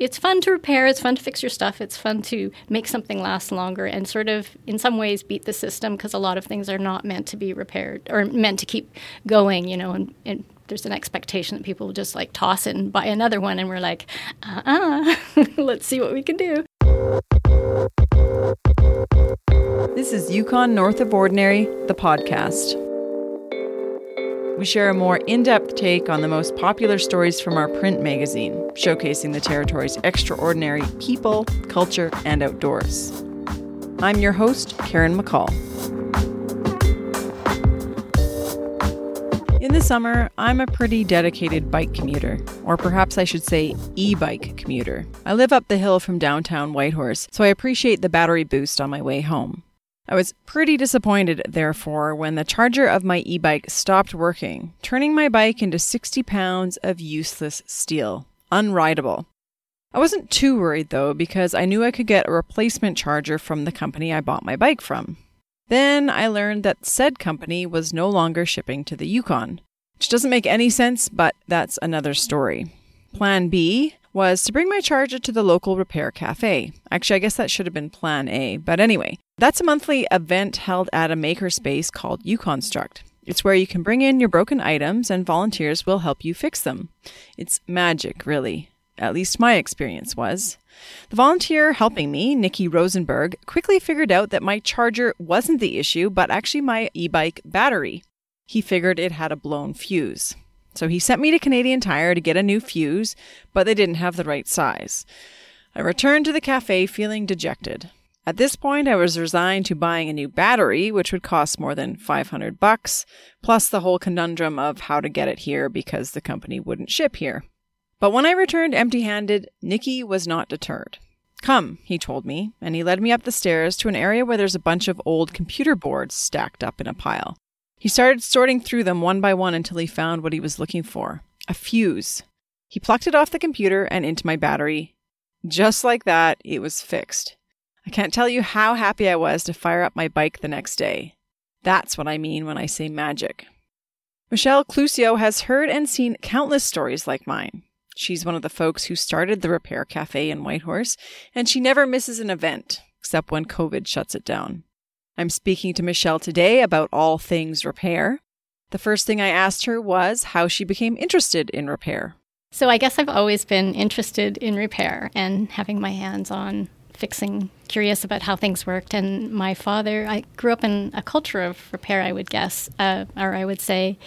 it's fun to repair, it's fun to fix your stuff, it's fun to make something last longer and sort of in some ways beat the system because a lot of things are not meant to be repaired or meant to keep going, you know, and, and there's an expectation that people will just like toss it and buy another one and we're like, uh-uh, let's see what we can do. This is Yukon North of Ordinary, the podcast. We share a more in depth take on the most popular stories from our print magazine, showcasing the territory's extraordinary people, culture, and outdoors. I'm your host, Karen McCall. In the summer, I'm a pretty dedicated bike commuter, or perhaps I should say e bike commuter. I live up the hill from downtown Whitehorse, so I appreciate the battery boost on my way home. I was pretty disappointed, therefore, when the charger of my e bike stopped working, turning my bike into 60 pounds of useless steel. Unrideable. I wasn't too worried though, because I knew I could get a replacement charger from the company I bought my bike from. Then I learned that said company was no longer shipping to the Yukon, which doesn't make any sense, but that's another story. Plan B was to bring my charger to the local repair cafe. Actually, I guess that should have been plan A, but anyway, that's a monthly event held at a makerspace called Yukonstruct. It's where you can bring in your broken items and volunteers will help you fix them. It's magic, really. At least my experience was. The volunteer helping me, Nikki Rosenberg, quickly figured out that my charger wasn't the issue, but actually my e bike battery. He figured it had a blown fuse. So he sent me to Canadian Tire to get a new fuse, but they didn't have the right size. I returned to the cafe feeling dejected. At this point, I was resigned to buying a new battery, which would cost more than 500 bucks, plus the whole conundrum of how to get it here because the company wouldn't ship here. But when I returned empty handed, Nicky was not deterred. Come, he told me, and he led me up the stairs to an area where there's a bunch of old computer boards stacked up in a pile. He started sorting through them one by one until he found what he was looking for a fuse. He plucked it off the computer and into my battery. Just like that, it was fixed. I can't tell you how happy I was to fire up my bike the next day. That's what I mean when I say magic. Michelle Clusio has heard and seen countless stories like mine. She's one of the folks who started the Repair Cafe in Whitehorse, and she never misses an event, except when COVID shuts it down. I'm speaking to Michelle today about all things repair. The first thing I asked her was how she became interested in repair. So I guess I've always been interested in repair and having my hands on fixing, curious about how things worked. And my father, I grew up in a culture of repair, I would guess, uh, or I would say,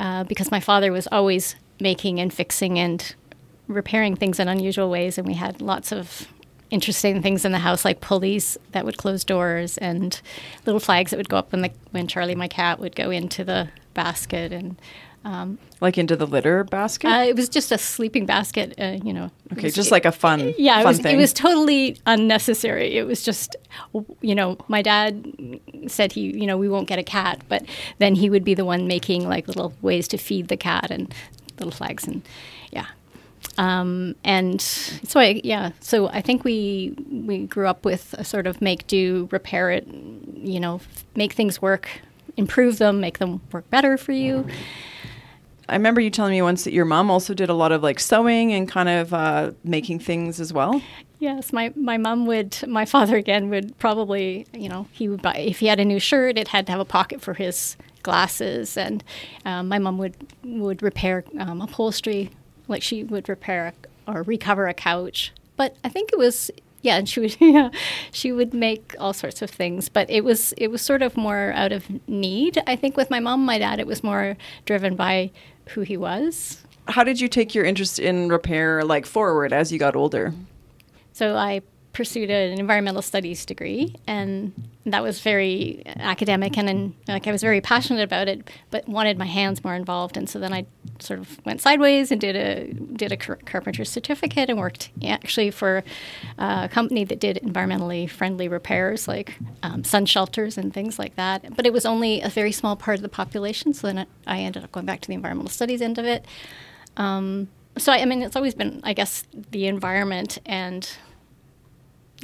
uh, because my father was always making and fixing and repairing things in unusual ways. And we had lots of interesting things in the house, like pulleys that would close doors and little flags that would go up when the when Charlie, my cat, would go into the basket and. Um, like into the litter basket? Uh, it was just a sleeping basket, uh, you know. Okay, just like a fun, yeah. Fun it was thing. it was totally unnecessary. It was just, you know, my dad said he, you know, we won't get a cat, but then he would be the one making like little ways to feed the cat and little flags and um, and so I, yeah, so I think we we grew up with a sort of make do, repair it, you know, make things work, improve them, make them work better for you. I remember you telling me once that your mom also did a lot of like sewing and kind of uh, making things as well. Yes, my my mom would. My father again would probably, you know, he would buy if he had a new shirt, it had to have a pocket for his glasses, and um, my mom would would repair um, upholstery like she would repair or recover a couch. But I think it was yeah, and she would yeah, she would make all sorts of things. But it was it was sort of more out of need. I think with my mom, my dad, it was more driven by who he was. How did you take your interest in repair like forward as you got older? So I pursued an environmental studies degree, and that was very academic, and, and like I was very passionate about it, but wanted my hands more involved. And so then I sort of went sideways and did a did a carpenter certificate and worked actually for a company that did environmentally friendly repairs, like um, sun shelters and things like that. But it was only a very small part of the population, so then I ended up going back to the environmental studies end of it. Um, so I mean, it's always been, I guess, the environment and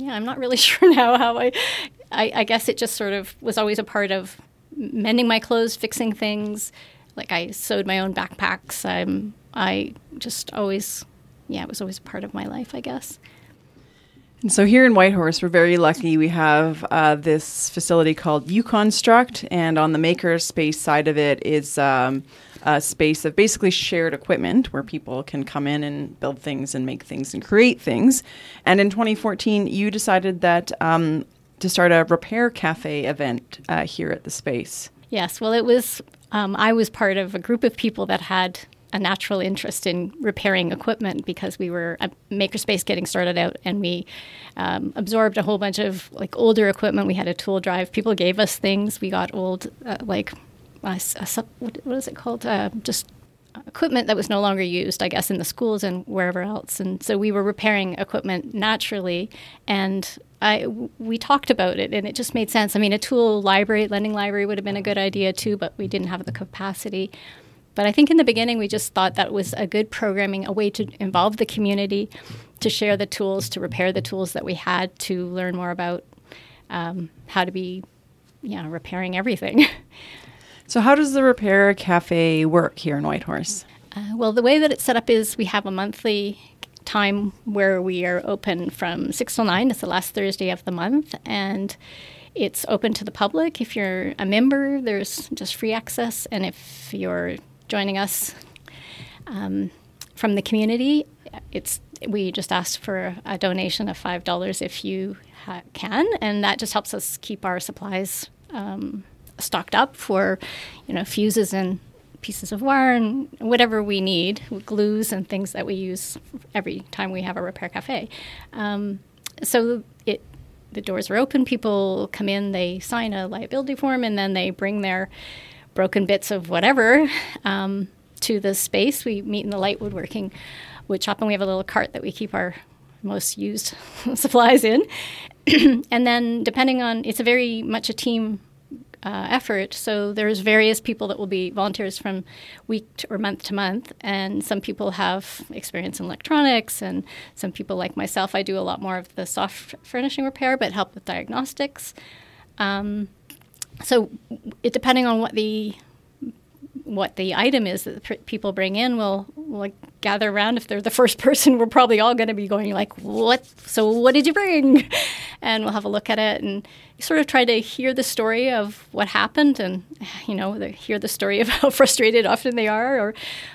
yeah, I'm not really sure now how I, I, I guess it just sort of was always a part of mending my clothes, fixing things. Like I sewed my own backpacks. I'm I just always yeah, it was always a part of my life, I guess. And so here in Whitehorse, we're very lucky. We have uh, this facility called Yukonstruct, and on the makerspace side of it is um, a space of basically shared equipment where people can come in and build things and make things and create things. And in 2014, you decided that um, to start a repair cafe event uh, here at the space. Yes, well, it was. Um, I was part of a group of people that had a natural interest in repairing equipment because we were a makerspace getting started out and we um, absorbed a whole bunch of like older equipment we had a tool drive people gave us things we got old uh, like uh, what, what is it called uh, just equipment that was no longer used i guess in the schools and wherever else and so we were repairing equipment naturally and I, we talked about it and it just made sense. I mean, a tool library, lending library would have been a good idea too, but we didn't have the capacity. But I think in the beginning, we just thought that was a good programming, a way to involve the community, to share the tools, to repair the tools that we had, to learn more about um, how to be, yeah, repairing everything. so, how does the Repair Cafe work here in Whitehorse? Uh, well, the way that it's set up is we have a monthly time where we are open from 6 till 9. It's the last Thursday of the month. And it's open to the public. If you're a member, there's just free access. And if you're joining us um, from the community. It's we just ask for a donation of five dollars if you ha- can, and that just helps us keep our supplies um, stocked up for you know fuses and pieces of wire and whatever we need, glues and things that we use every time we have a repair cafe. Um, so it the doors are open. People come in, they sign a liability form, and then they bring their broken bits of whatever um, to the space. We meet in the light woodworking wood shop, and we have a little cart that we keep our most used supplies in. and then, depending on, it's a very much a team uh, effort. So there's various people that will be volunteers from week to, or month to month, and some people have experience in electronics, and some people like myself, I do a lot more of the soft furnishing repair, but help with diagnostics. Um, so it depending on what the what the item is that people bring in will like gather around. If they're the first person we're probably all going to be going like what? So what did you bring? And we'll have a look at it and sort of try to hear the story of what happened and you know hear the story of how frustrated often they are or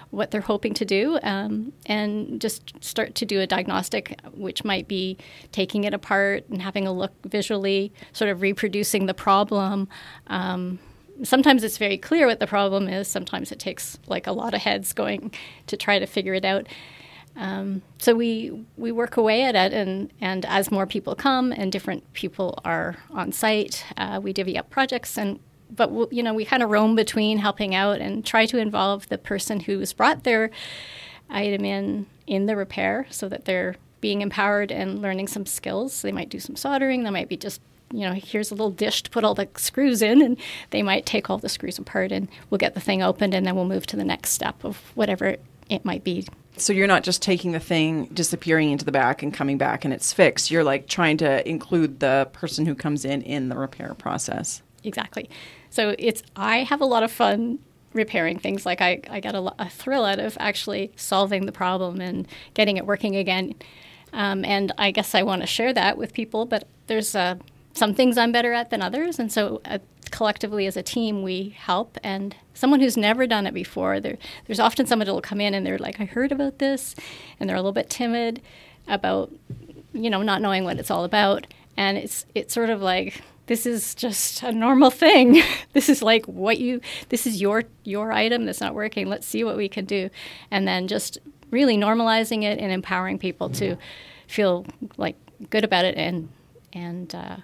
what they're hoping to do um, and just start to do a diagnostic which might be taking it apart and having a look visually sort of reproducing the problem um, sometimes it's very clear what the problem is. Sometimes it takes like a lot of heads going to try to figure it out. Um, so we we work away at it, and and as more people come and different people are on site, uh, we divvy up projects and. But we'll, you know, we kind of roam between helping out and try to involve the person who's brought their item in in the repair, so that they're being empowered and learning some skills. They might do some soldering. They might be just you know, here's a little dish to put all the screws in, and they might take all the screws apart, and we'll get the thing opened, and then we'll move to the next step of whatever it might be. So you're not just taking the thing, disappearing into the back, and coming back, and it's fixed. You're like trying to include the person who comes in in the repair process. Exactly. So it's I have a lot of fun repairing things. Like I, I got a, a thrill out of actually solving the problem and getting it working again. Um, and I guess I want to share that with people. But there's a some things I'm better at than others, and so uh, collectively as a team we help. And someone who's never done it before, there's often someone that'll come in and they're like, "I heard about this," and they're a little bit timid about, you know, not knowing what it's all about. And it's it's sort of like this is just a normal thing. this is like what you this is your your item that's not working. Let's see what we can do, and then just really normalizing it and empowering people to feel like good about it and and uh,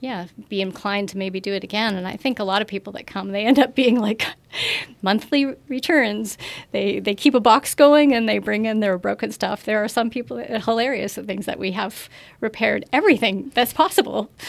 yeah, be inclined to maybe do it again. And I think a lot of people that come, they end up being like monthly returns. They they keep a box going and they bring in their broken stuff. There are some people that hilarious the things that we have repaired everything that's possible.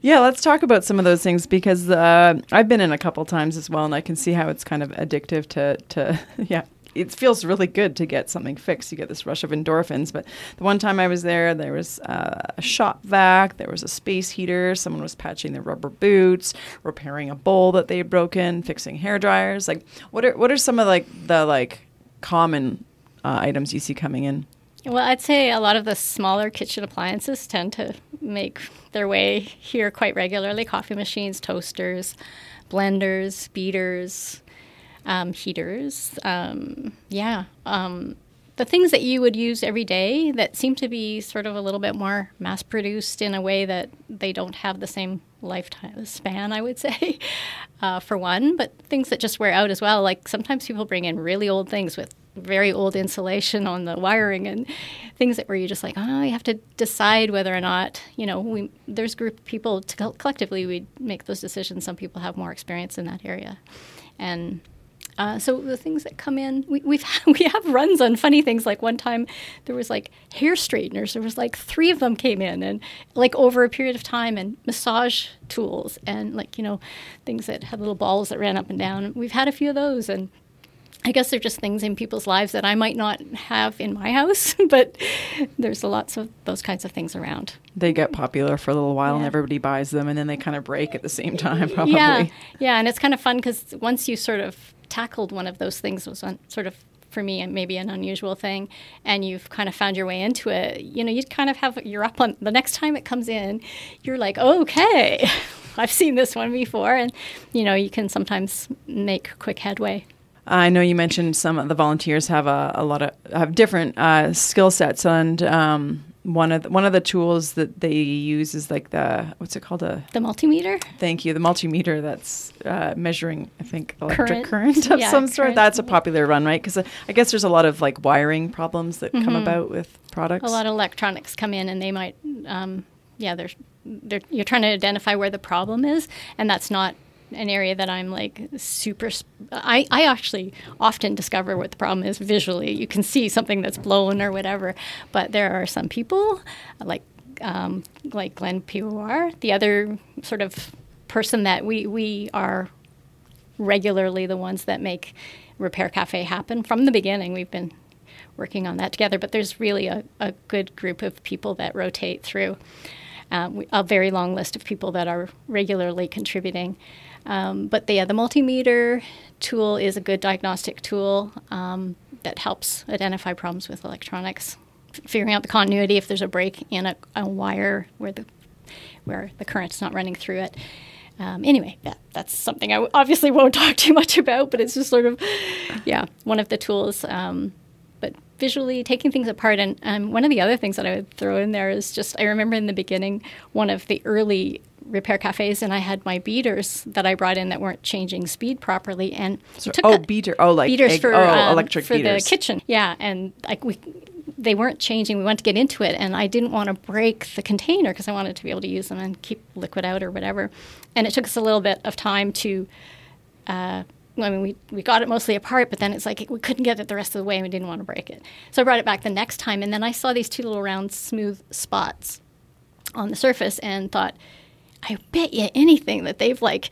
Yeah, let's talk about some of those things because uh, I've been in a couple times as well, and I can see how it's kind of addictive to to yeah it feels really good to get something fixed. You get this rush of endorphins. But the one time I was there, there was uh, a shop vac, there was a space heater, someone was patching their rubber boots, repairing a bowl that they had broken, fixing hair dryers. Like, what are what are some of like the like common uh, items you see coming in? Well, I'd say a lot of the smaller kitchen appliances tend to make their way here quite regularly coffee machines, toasters, blenders, beaters, um, heaters. Um, yeah. Um, the things that you would use every day that seem to be sort of a little bit more mass produced in a way that they don't have the same lifetime span, I would say, uh, for one, but things that just wear out as well. Like sometimes people bring in really old things with very old insulation on the wiring and things that where you're just like, oh, you have to decide whether or not, you know, we, there's group of people to, collectively we make those decisions. Some people have more experience in that area. And uh, so the things that come in, we, we've we have runs on funny things. Like one time, there was like hair straighteners. There was like three of them came in, and like over a period of time, and massage tools, and like you know, things that had little balls that ran up and down. We've had a few of those, and I guess they're just things in people's lives that I might not have in my house, but there's lots of those kinds of things around. They get popular for a little while yeah. and everybody buys them and then they kind of break at the same time, probably. Yeah, yeah and it's kind of fun because once you sort of tackled one of those things was sort of for me maybe an unusual thing and you've kind of found your way into it you know you kind of have you're up on the next time it comes in you're like okay i've seen this one before and you know you can sometimes make quick headway. I know you mentioned some of the volunteers have a, a lot of have different uh, skill sets, and um, one of the, one of the tools that they use is like the what's it called a the multimeter. Thank you, the multimeter that's uh, measuring I think electric current, current of yeah, some sort. That's a popular one, right? Because uh, I guess there's a lot of like wiring problems that mm-hmm. come about with products. A lot of electronics come in, and they might, um, yeah, they're, they're you're trying to identify where the problem is, and that's not an area that I'm like super. I, I actually often discover what the problem is visually. You can see something that's blown or whatever, but there are some people like um, like Glenn Pivovar, the other sort of person that we we are regularly the ones that make Repair Cafe happen from the beginning. We've been working on that together, but there's really a, a good group of people that rotate through. Uh, a very long list of people that are regularly contributing. Um, but the, yeah, the multimeter tool is a good diagnostic tool um, that helps identify problems with electronics, figuring out the continuity if there's a break in a, a wire where the where the current's not running through it. Um, anyway, that, that's something I obviously won't talk too much about, but it's just sort of, yeah, one of the tools. Um, but visually taking things apart, and um, one of the other things that I would throw in there is just I remember in the beginning one of the early repair cafes and I had my beaters that I brought in that weren't changing speed properly and so, oh beater. Oh like beaters egg, for oh, um, electric for beaters. the kitchen. Yeah and like we they weren't changing. We went to get into it and I didn't want to break the container because I wanted to be able to use them and keep liquid out or whatever. And it took us a little bit of time to uh, I mean, we, we got it mostly apart, but then it's like we couldn't get it the rest of the way and we didn't want to break it. So I brought it back the next time, and then I saw these two little round, smooth spots on the surface and thought, I bet you anything that they've like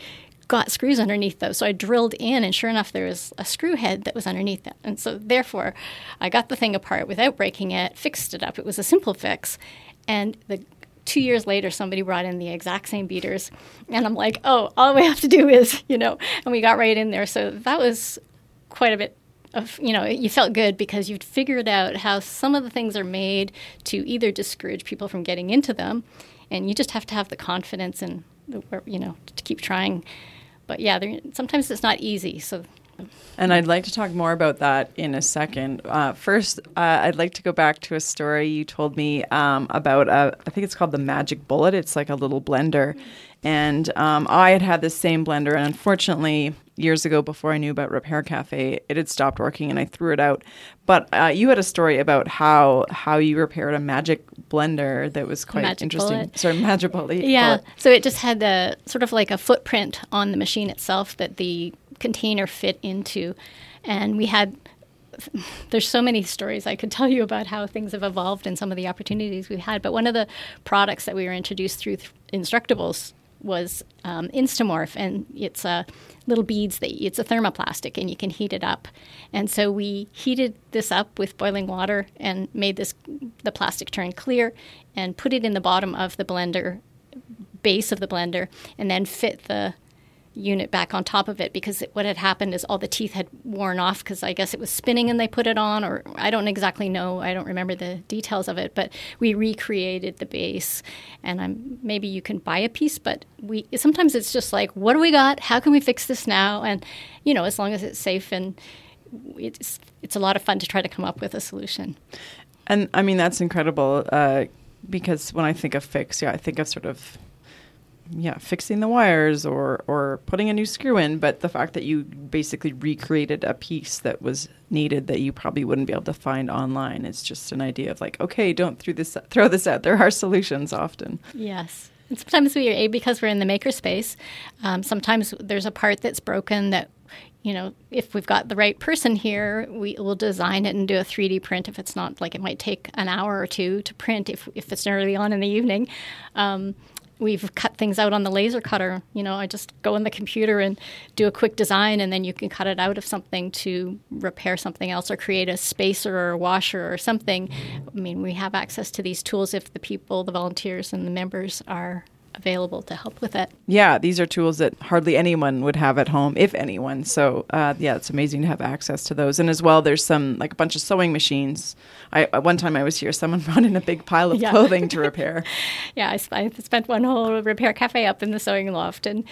got screws underneath those. So I drilled in, and sure enough, there was a screw head that was underneath it. And so, therefore, I got the thing apart without breaking it, fixed it up. It was a simple fix. And the two years later, somebody brought in the exact same beaters. And I'm like, oh, all we have to do is, you know, and we got right in there. So that was quite a bit of, you know, you felt good because you'd figured out how some of the things are made to either discourage people from getting into them and you just have to have the confidence and you know to keep trying. But yeah, sometimes it's not easy. So. And I'd like to talk more about that in a second. Uh, first, uh, I'd like to go back to a story you told me um, about. A, I think it's called the Magic Bullet. It's like a little blender, and um, I had had this same blender, and unfortunately, years ago before I knew about Repair Cafe, it had stopped working and I threw it out. But uh, you had a story about how how you repaired a magic blender that was quite interesting. Bullet. Sorry, magic bullet. Yeah. So it just had the sort of like a footprint on the machine itself that the container fit into, and we had. There's so many stories I could tell you about how things have evolved and some of the opportunities we've had. But one of the products that we were introduced through th- Instructables was um, Instamorph, and it's a little beads that it's a thermoplastic and you can heat it up. And so we heated this up with boiling water and made this the plastic turn clear and put it in the bottom of the blender base of the blender and then fit the unit back on top of it because what had happened is all the teeth had worn off because I guess it was spinning and they put it on, or I don't exactly know. I don't remember the details of it, but we recreated the base. And I'm, maybe you can buy a piece, but we sometimes it's just like, what do we got? How can we fix this now? And you know, as long as it's safe and it's it's a lot of fun to try to come up with a solution. And I mean that's incredible uh, because when I think of fix, yeah, I think of sort of yeah, fixing the wires or or putting a new screw in, but the fact that you basically recreated a piece that was needed that you probably wouldn't be able to find online is just an idea of like, okay, don't throw this throw this out. There are solutions often. Yes. And sometimes we are because we're in the makerspace. Um, sometimes there's a part that's broken that you know, if we've got the right person here, we will design it and do a 3D print. If it's not like it might take an hour or two to print, if, if it's early on in the evening, um, we've cut things out on the laser cutter. You know, I just go in the computer and do a quick design, and then you can cut it out of something to repair something else or create a spacer or a washer or something. I mean, we have access to these tools if the people, the volunteers, and the members are available to help with it. Yeah, these are tools that hardly anyone would have at home, if anyone. So, uh, yeah, it's amazing to have access to those. And as well, there's some like a bunch of sewing machines. I one time I was here, someone brought in a big pile of yeah. clothing to repair. yeah, I, I spent one whole repair cafe up in the sewing loft, and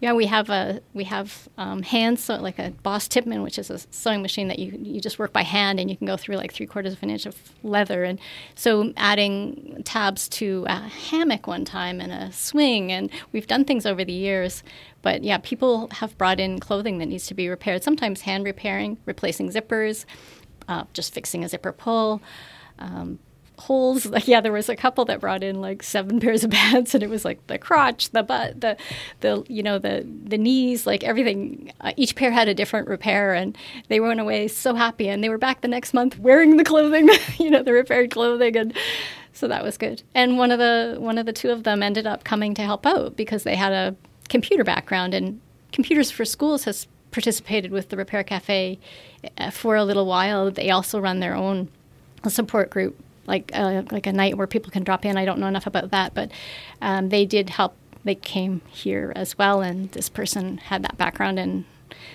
yeah, we have a we have um, hand so like a Boss Tippmann, which is a sewing machine that you you just work by hand and you can go through like three quarters of an inch of leather. And so adding tabs to a hammock one time and a swing, and we've done things over the years. But yeah, people have brought in clothing that needs to be repaired. Sometimes hand repairing, replacing zippers, uh, just fixing a zipper pull. Um, holes. Like yeah, there was a couple that brought in like seven pairs of pants, and it was like the crotch, the butt, the the you know the the knees, like everything. Uh, each pair had a different repair, and they went away so happy, and they were back the next month wearing the clothing, you know, the repaired clothing, and so that was good. And one of the one of the two of them ended up coming to help out because they had a computer background, and Computers for Schools has participated with the Repair Cafe uh, for a little while. They also run their own support group like uh, like a night where people can drop in. I don't know enough about that, but um, they did help. They came here as well, and this person had that background, and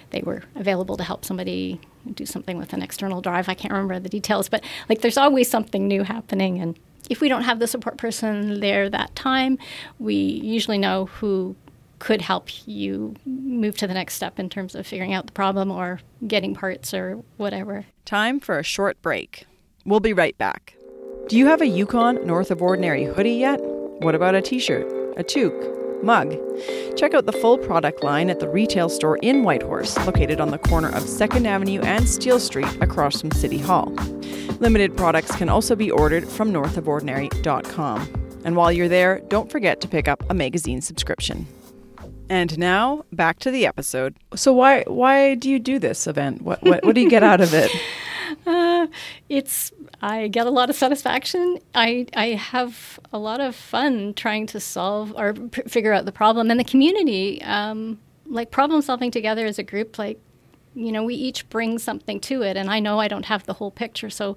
they were available to help somebody do something with an external drive. I can't remember the details, but like there's always something new happening, and if we don't have the support person there that time, we usually know who could help you move to the next step in terms of figuring out the problem or getting parts or whatever. Time for a short break. We'll be right back. Do you have a Yukon North of Ordinary hoodie yet? What about a t shirt, a toque, mug? Check out the full product line at the retail store in Whitehorse, located on the corner of 2nd Avenue and Steele Street across from City Hall. Limited products can also be ordered from northofordinary.com. And while you're there, don't forget to pick up a magazine subscription. And now back to the episode. So why why do you do this event? What what, what do you get out of it? Uh, it's I get a lot of satisfaction. I I have a lot of fun trying to solve or p- figure out the problem, and the community, um, like problem solving together as a group. Like, you know, we each bring something to it, and I know I don't have the whole picture, so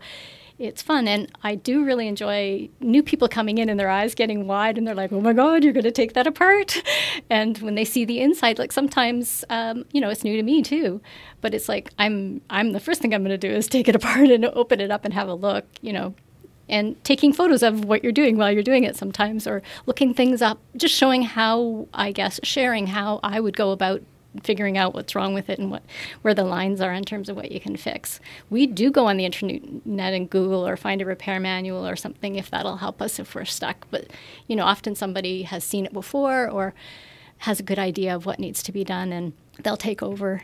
it's fun. And I do really enjoy new people coming in and their eyes getting wide and they're like, oh my God, you're going to take that apart. And when they see the inside, like sometimes, um, you know, it's new to me too. But it's like, I'm, I'm the first thing I'm going to do is take it apart and open it up and have a look, you know, and taking photos of what you're doing while you're doing it sometimes or looking things up, just showing how, I guess, sharing how I would go about figuring out what's wrong with it and what where the lines are in terms of what you can fix. We do go on the internet and Google or find a repair manual or something if that'll help us if we're stuck. But you know, often somebody has seen it before or has a good idea of what needs to be done and they'll take over.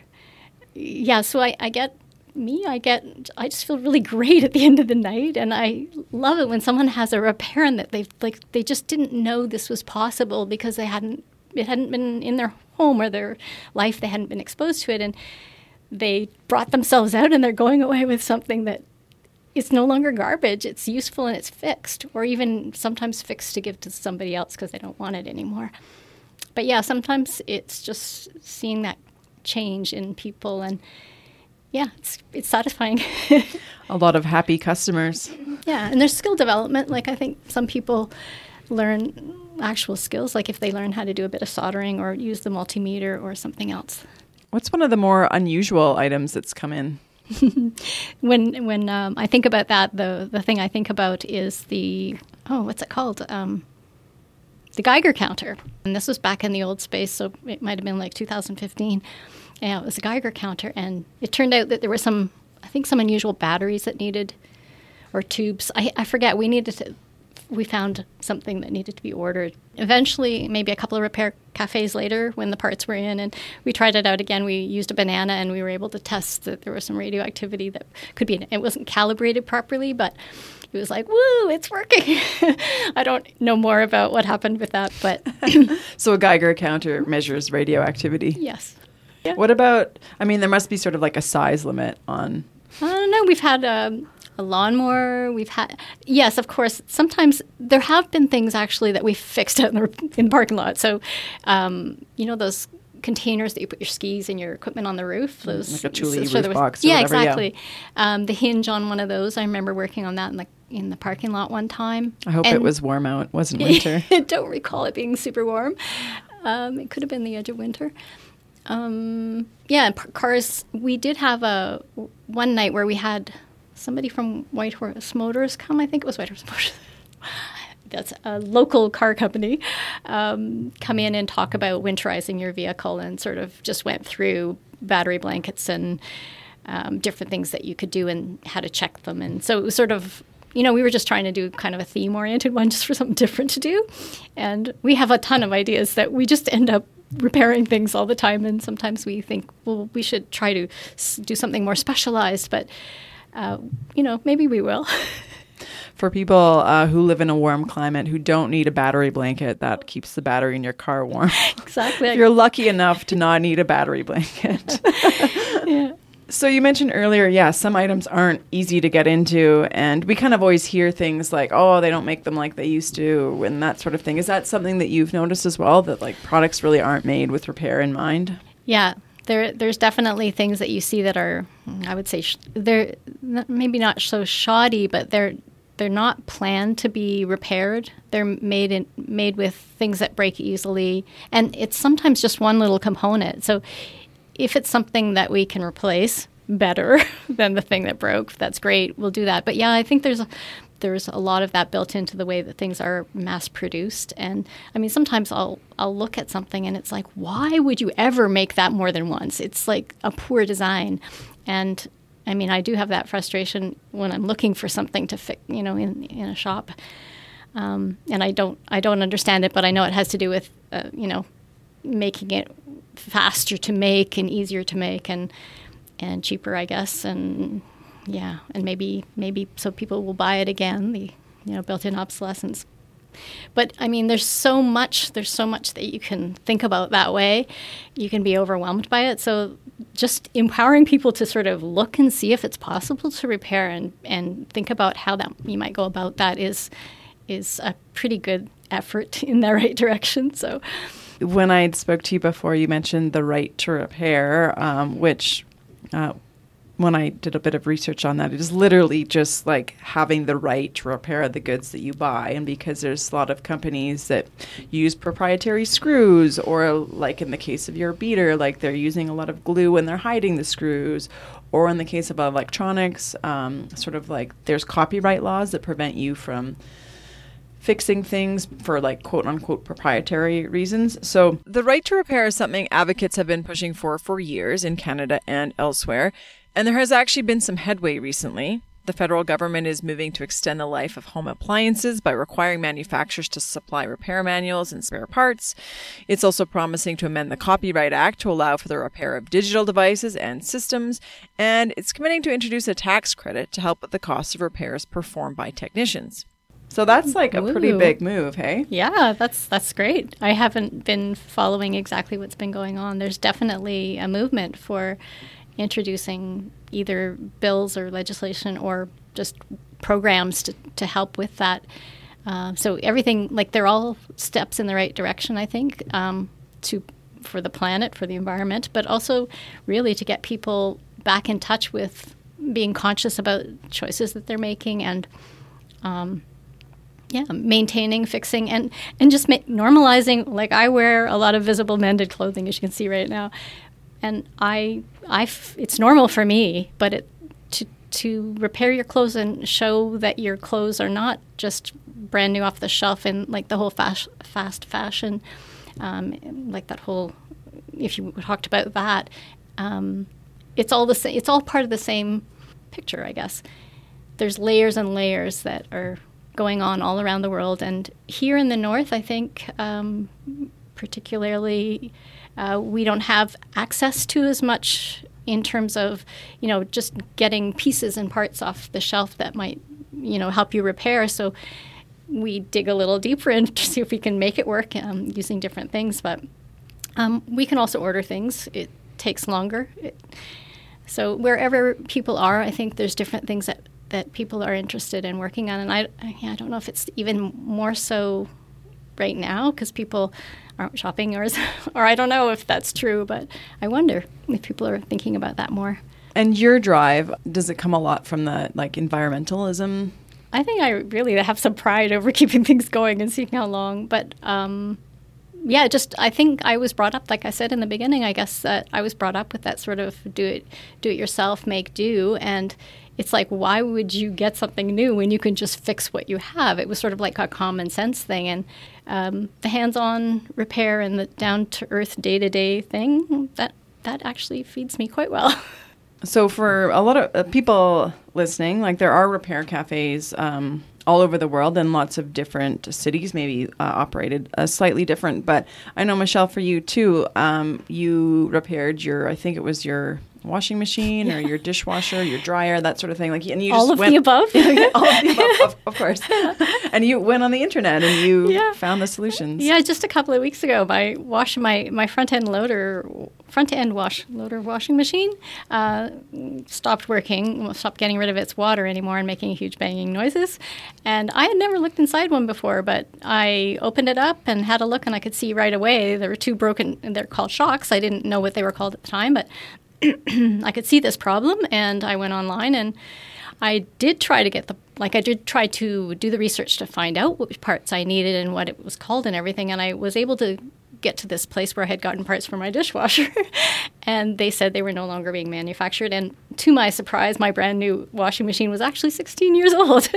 Yeah, so I, I get me, I get, I just feel really great at the end of the night, and I love it when someone has a repair and that they like they just didn't know this was possible because they hadn't it hadn't been in their home or their life they hadn't been exposed to it and they brought themselves out and they're going away with something that is no longer garbage. It's useful and it's fixed or even sometimes fixed to give to somebody else because they don't want it anymore. But yeah sometimes it's just seeing that change in people and yeah it's it's satisfying. A lot of happy customers. Yeah and there's skill development. Like i think some people learn actual skills, like if they learn how to do a bit of soldering or use the multimeter or something else. What's one of the more unusual items that's come in? when when um, I think about that, the the thing I think about is the oh, what's it called? Um, the Geiger counter. And this was back in the old space, so it might have been like 2015. Yeah, it was a Geiger counter, and it turned out that there were some, I think, some unusual batteries that needed, or tubes. I, I forget. We needed to we found something that needed to be ordered. Eventually, maybe a couple of repair cafes later, when the parts were in, and we tried it out again, we used a banana and we were able to test that there was some radioactivity that could be. It wasn't calibrated properly, but it was like, "Woo, it's working." I don't know more about what happened with that, but so a Geiger counter measures radioactivity. Yes. Yeah. What about? I mean, there must be sort of like a size limit on. I don't know. We've had um, a lawnmower. We've had yes, of course. Sometimes there have been things actually that we fixed out in the, in the parking lot. So, um, you know those containers that you put your skis and your equipment on the roof. Mm, those like a Thule roof was, box. yeah, whatever, exactly. Yeah. Um, the hinge on one of those. I remember working on that in the in the parking lot one time. I hope and it was warm out. It wasn't winter. I don't recall it being super warm. Um, it could have been the edge of winter. Um, yeah, cars. We did have a one night where we had somebody from Whitehorse Motors come. I think it was Whitehorse Motors. That's a local car company. Um, come in and talk about winterizing your vehicle, and sort of just went through battery blankets and um, different things that you could do and how to check them. And so it was sort of you know, we were just trying to do kind of a theme oriented one just for something different to do. And we have a ton of ideas that we just end up repairing things all the time. And sometimes we think, well, we should try to do something more specialized. But uh, you know, maybe we will. For people uh, who live in a warm climate who don't need a battery blanket that keeps the battery in your car warm. Exactly. You're lucky enough to not need a battery blanket. yeah. So you mentioned earlier, yeah, some items aren't easy to get into, and we kind of always hear things like, "Oh, they don't make them like they used to," and that sort of thing. Is that something that you've noticed as well? That like products really aren't made with repair in mind? Yeah, there there's definitely things that you see that are I would say sh- they're maybe not so shoddy, but they're they're not planned to be repaired. They're made in, made with things that break easily, and it's sometimes just one little component. So if it's something that we can replace better than the thing that broke, that's great. We'll do that. But yeah, I think there's a, there's a lot of that built into the way that things are mass produced. And I mean, sometimes I'll I'll look at something and it's like, why would you ever make that more than once? It's like a poor design. And I mean, I do have that frustration when I'm looking for something to fix, you know, in in a shop. Um, and I don't I don't understand it, but I know it has to do with uh, you know making it faster to make and easier to make and and cheaper, I guess, and yeah, and maybe maybe so people will buy it again. The you know built-in obsolescence. But I mean, there's so much. There's so much that you can think about that way. You can be overwhelmed by it. So just empowering people to sort of look and see if it's possible to repair and and think about how that you might go about that is is a pretty good effort in the right direction. So when I spoke to you before, you mentioned the right to repair, um, which uh, when I did a bit of research on that, it is literally just like having the right to repair the goods that you buy. And because there's a lot of companies that use proprietary screws, or like in the case of your beater, like they're using a lot of glue and they're hiding the screws. Or in the case of electronics, um, sort of like there's copyright laws that prevent you from fixing things for like quote unquote proprietary reasons. So, the right to repair is something advocates have been pushing for for years in Canada and elsewhere. And there has actually been some headway recently. The federal government is moving to extend the life of home appliances by requiring manufacturers to supply repair manuals and spare parts. It's also promising to amend the Copyright Act to allow for the repair of digital devices and systems, and it's committing to introduce a tax credit to help with the cost of repairs performed by technicians. So that's like a pretty big move, hey? Yeah, that's that's great. I haven't been following exactly what's been going on. There's definitely a movement for introducing either bills or legislation or just programs to, to help with that. Uh, so everything, like they're all steps in the right direction, I think, um, to for the planet, for the environment, but also really to get people back in touch with being conscious about choices that they're making and um, yeah, maintaining, fixing, and and just ma- normalizing. Like I wear a lot of visible mended clothing, as you can see right now, and I, I, f- it's normal for me, but it to to repair your clothes and show that your clothes are not just brand new off the shelf and like the whole fast fast fashion, um, like that whole. If you talked about that, um, it's all the. It's all part of the same picture, I guess. There's layers and layers that are going on all around the world. And here in the north, I think, um, particularly, uh, we don't have access to as much in terms of, you know, just getting pieces and parts off the shelf that might, you know, help you repair. So we dig a little deeper and see if we can make it work um, using different things. But um, we can also order things. It takes longer. It, so wherever people are, I think there's different things that that people are interested in working on. And I, I don't know if it's even more so right now because people aren't shopping, or, or I don't know if that's true, but I wonder if people are thinking about that more. And your drive, does it come a lot from the like environmentalism? I think I really have some pride over keeping things going and seeing how long, but um, yeah, just I think I was brought up, like I said in the beginning. I guess that I was brought up with that sort of do it, do it yourself, make do, and it's like why would you get something new when you can just fix what you have? It was sort of like a common sense thing. And um, the hands-on repair and the down-to-earth day-to-day thing that that actually feeds me quite well. So for a lot of uh, people listening like there are repair cafes um, all over the world and lots of different cities maybe uh, operated uh, slightly different. But i know michelle for you too um, you repaired your i think it was your washing machine or your dishwasher, your dryer, that sort of thing. Like, and you all just of went, the above. all of the above, of, of, course. and you went on the internet and you yeah. found the solutions. Yeah, just a couple of weeks ago, my wash my my front end loader, front end wash loader washing machine, uh, stopped working, stopped getting rid of its water anymore, and making huge banging noises. And I had never looked inside one before, but I opened it up and had a look, and I could see right away there were two broken. They're called shocks. I didn't know what they were called at the time, but I could see this problem, and I went online and I did try to get the like I did try to do the research to find out which parts I needed and what it was called and everything, and I was able to get to this place where I had gotten parts for my dishwasher, and they said they were no longer being manufactured. And to my surprise, my brand new washing machine was actually 16 years old.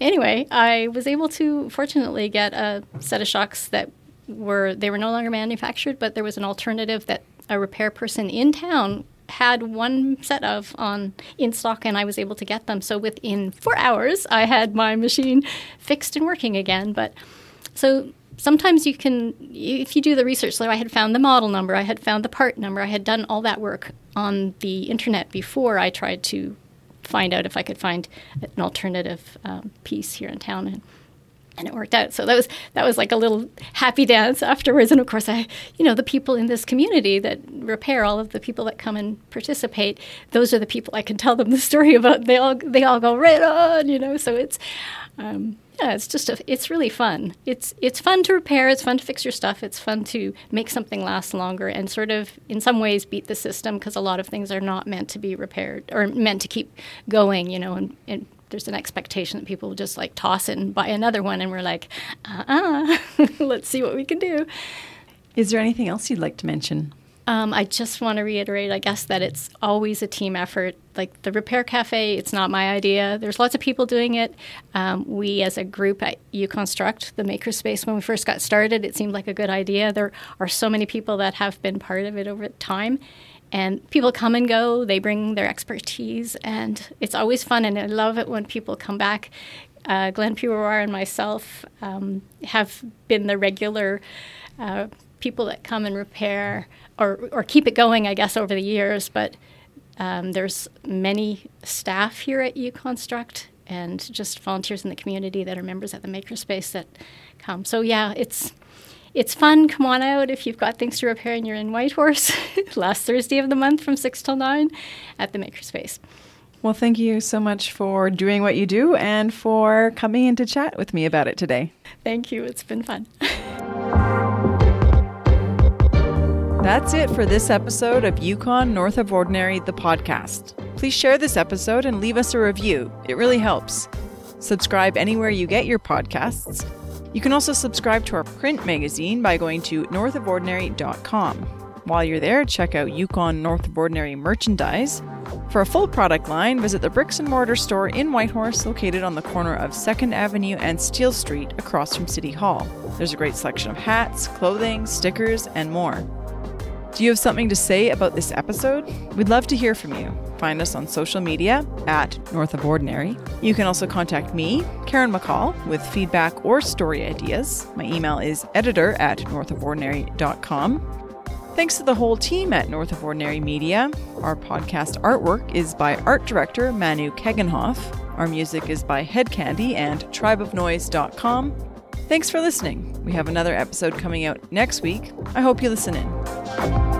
anyway, I was able to fortunately get a set of shocks that were they were no longer manufactured, but there was an alternative that a repair person in town had one set of on in stock and I was able to get them. So within four hours I had my machine fixed and working again. But so sometimes you can if you do the research so i had found the model number i had found the part number i had done all that work on the internet before i tried to find out if i could find an alternative um, piece here in town and and it worked out. So that was that was like a little happy dance afterwards. And of course, I you know the people in this community that repair all of the people that come and participate. Those are the people I can tell them the story about. They all they all go right on, you know. So it's um, yeah, it's just a, it's really fun. It's it's fun to repair. It's fun to fix your stuff. It's fun to make something last longer and sort of in some ways beat the system because a lot of things are not meant to be repaired or meant to keep going. You know, and, and there's an expectation that people will just like toss it and buy another one, and we're like, uh uh-uh. uh, let's see what we can do. Is there anything else you'd like to mention? Um, I just want to reiterate, I guess, that it's always a team effort. Like the Repair Cafe, it's not my idea. There's lots of people doing it. Um, we, as a group at Yukonstruct, the makerspace, when we first got started, it seemed like a good idea. There are so many people that have been part of it over time and people come and go they bring their expertise and it's always fun and i love it when people come back. Uh, glenn Pirouar and myself um, have been the regular uh, people that come and repair or, or keep it going i guess over the years but um, there's many staff here at Yukonstruct and just volunteers in the community that are members at the makerspace that come. So yeah it's it's fun. Come on out if you've got things to repair and you're in Whitehorse. Last Thursday of the month from 6 till 9 at the Makerspace. Well, thank you so much for doing what you do and for coming in to chat with me about it today. Thank you. It's been fun. That's it for this episode of Yukon North of Ordinary, the podcast. Please share this episode and leave us a review. It really helps. Subscribe anywhere you get your podcasts. You can also subscribe to our print magazine by going to northofordinary.com. While you're there, check out Yukon North of Ordinary merchandise. For a full product line, visit the Bricks and Mortar store in Whitehorse, located on the corner of 2nd Avenue and Steele Street across from City Hall. There's a great selection of hats, clothing, stickers, and more. Do you have something to say about this episode? We'd love to hear from you. Find us on social media at North of Ordinary. You can also contact me, Karen McCall, with feedback or story ideas. My email is editor at northofordinary.com. Thanks to the whole team at North of Ordinary Media. Our podcast artwork is by art director Manu Keggenhoff. Our music is by Headcandy and tribeofnoise.com. Thanks for listening. We have another episode coming out next week. I hope you listen in.